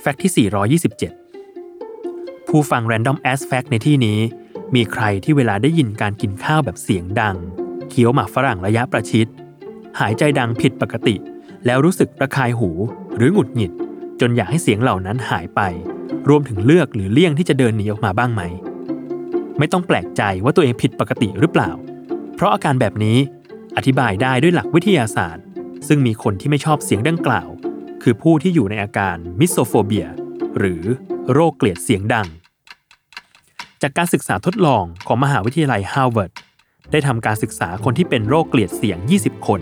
แฟกต์ที่ 427 ผู้ฟัง Random As Fact ในที่นี้ มีใครที่เวลาได้ยินการกินข้าวแบบเสียงดัง เคี้ยวหมากฝรั่งระยะประชิด หายใจดังผิดปกติ แล้วรู้สึกระคายหูหรือหงุดหงิด จนอยากให้เสียงเหล่านั้นหายไป รวมถึงเลือกหรือเลี่ยงที่จะเดินหนีออกมาบ้างไหม ไม่ต้องแปลกใจว่าตัวเองผิดปกติหรือเปล่า เพราะอาการแบบนี้อธิบายได้ด้วยหลักวิทยาศาสตร์ ซึ่งมีคนที่ไม่ชอบเสียงดังกล่าว คือผู้ที่อยู่ในอาการ misophobia หรือโรคเกลียดเสียงดัง จากการศึกษาทดลองของมหาวิทยาลัยฮาร์วาร์ดได้ทำการศึกษาคนที่เป็นโรคเกลียดเสียง 20 คน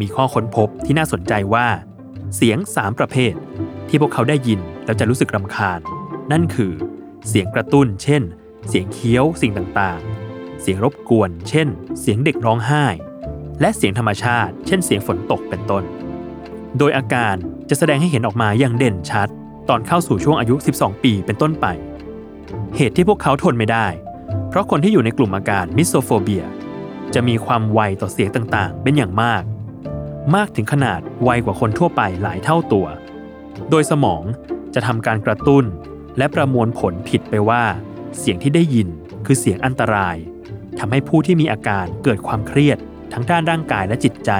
มีข้อค้นพบที่น่าสนใจว่า เสียง 3 ประเภท ที่พวกเขาได้ยินแล้วจะรู้สึกรำคาญ นั่นคือ เสียงกระตุ้น เช่น เสียงเคี้ยวสิ่งต่างๆ เสียงรบกวน เช่น เสียงเด็กร้องไห้ และเสียงธรรมชาติ เช่น เสียงฝนตกเป็นต้น โดยอาการจะแสดงให้เห็นออกมาอย่างเด่นชัด ตอนเข้าสู่ช่วงอายุ 12 ปีเป็นต้นไป เหตุที่พวกเขาทนไม่ได้ เพราะคนที่อยู่ในกลุ่มอาการ misophobia จะมีความไวต่อเสียงต่างๆ เป็นอย่างมาก มากถึงขนาดไวกว่าคนทั่วไปหลายเท่าตัว โดยสมองจะทำการกระตุ้น และประมวลผลผิดไปว่า เสียงที่ได้ยินคือเสียงอันตรายทำให้ผู้ที่มีอาการเกิดความเครียด ทั้งด้านร่างกายและจิตใจ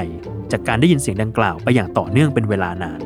จากการได้ยินเสียงดังกล่าวไปอย่างต่อเนื่องเป็นเวลานาน